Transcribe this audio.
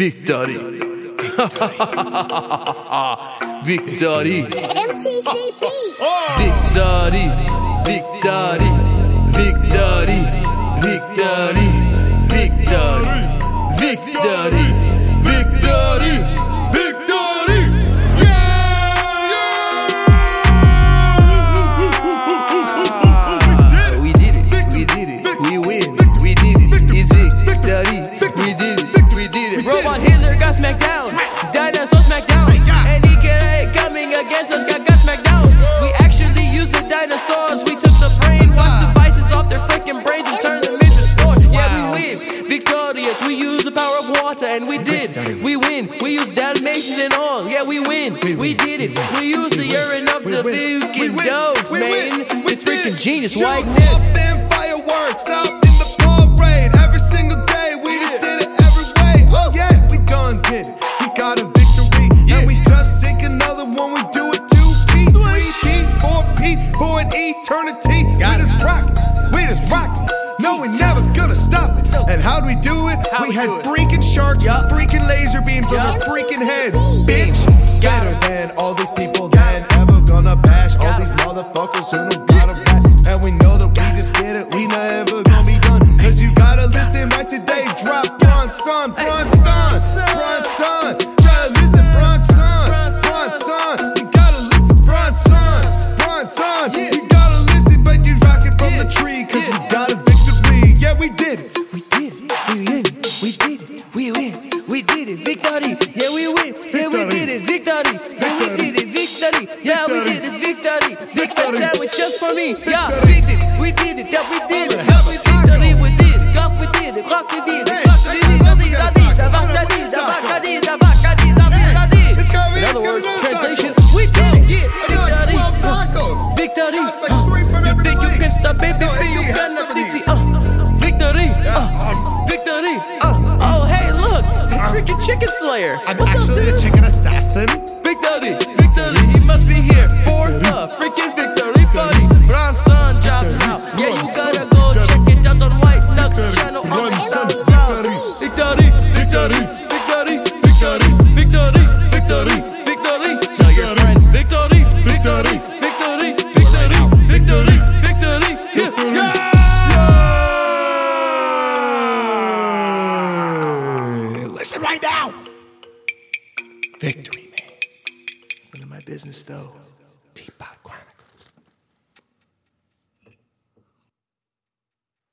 Victory. Victory. MTCB. Victory. Victory. Victory. Victory. Victory. Victory. Victory. Victory. Yeah! We did it. We did it. We win. We did it. It's victory. We did it. Hitler got smacked down. Dinosaur smacked down. And coming against us got, got smacked down. We actually used the dinosaurs. We took the brain wash devices off their freaking brains and turned them into stores. Yeah, we win. Victorious. We use the power of water and we did. We win. We use Dalmatians and all. Yeah, we win. We did it. We use the urine of the freaking dogs, man. It's freaking genius. Whiteness. off them fireworks eternity. we just rockin', we just rock. No, we're never gonna stop it. And how'd we do it? How we we had it? freaking sharks Yup. with freaking laser beams on Yup. their freaking heads. Bitch, Got better it. than all these people that ever gonna bash all Got these motherfuckers who don't got a back. And we know that we just get it, we never gonna be done. Cause you gotta listen right today. Drop Bronze Son, Bronson, did it. We win. We did it. We win. We did it. Victory. Yeah, we win. Yeah, we did it. Victory. Yeah, we did it. Victory. Yeah, we did it. Victory. Victory sandwich just for me. Yeah, chicken slayer. I'm What's actually up, the chicken assassin. Big Daddy, Big Daddy, he must be here. Four Listen right now. Victory, man. It's none of my business though.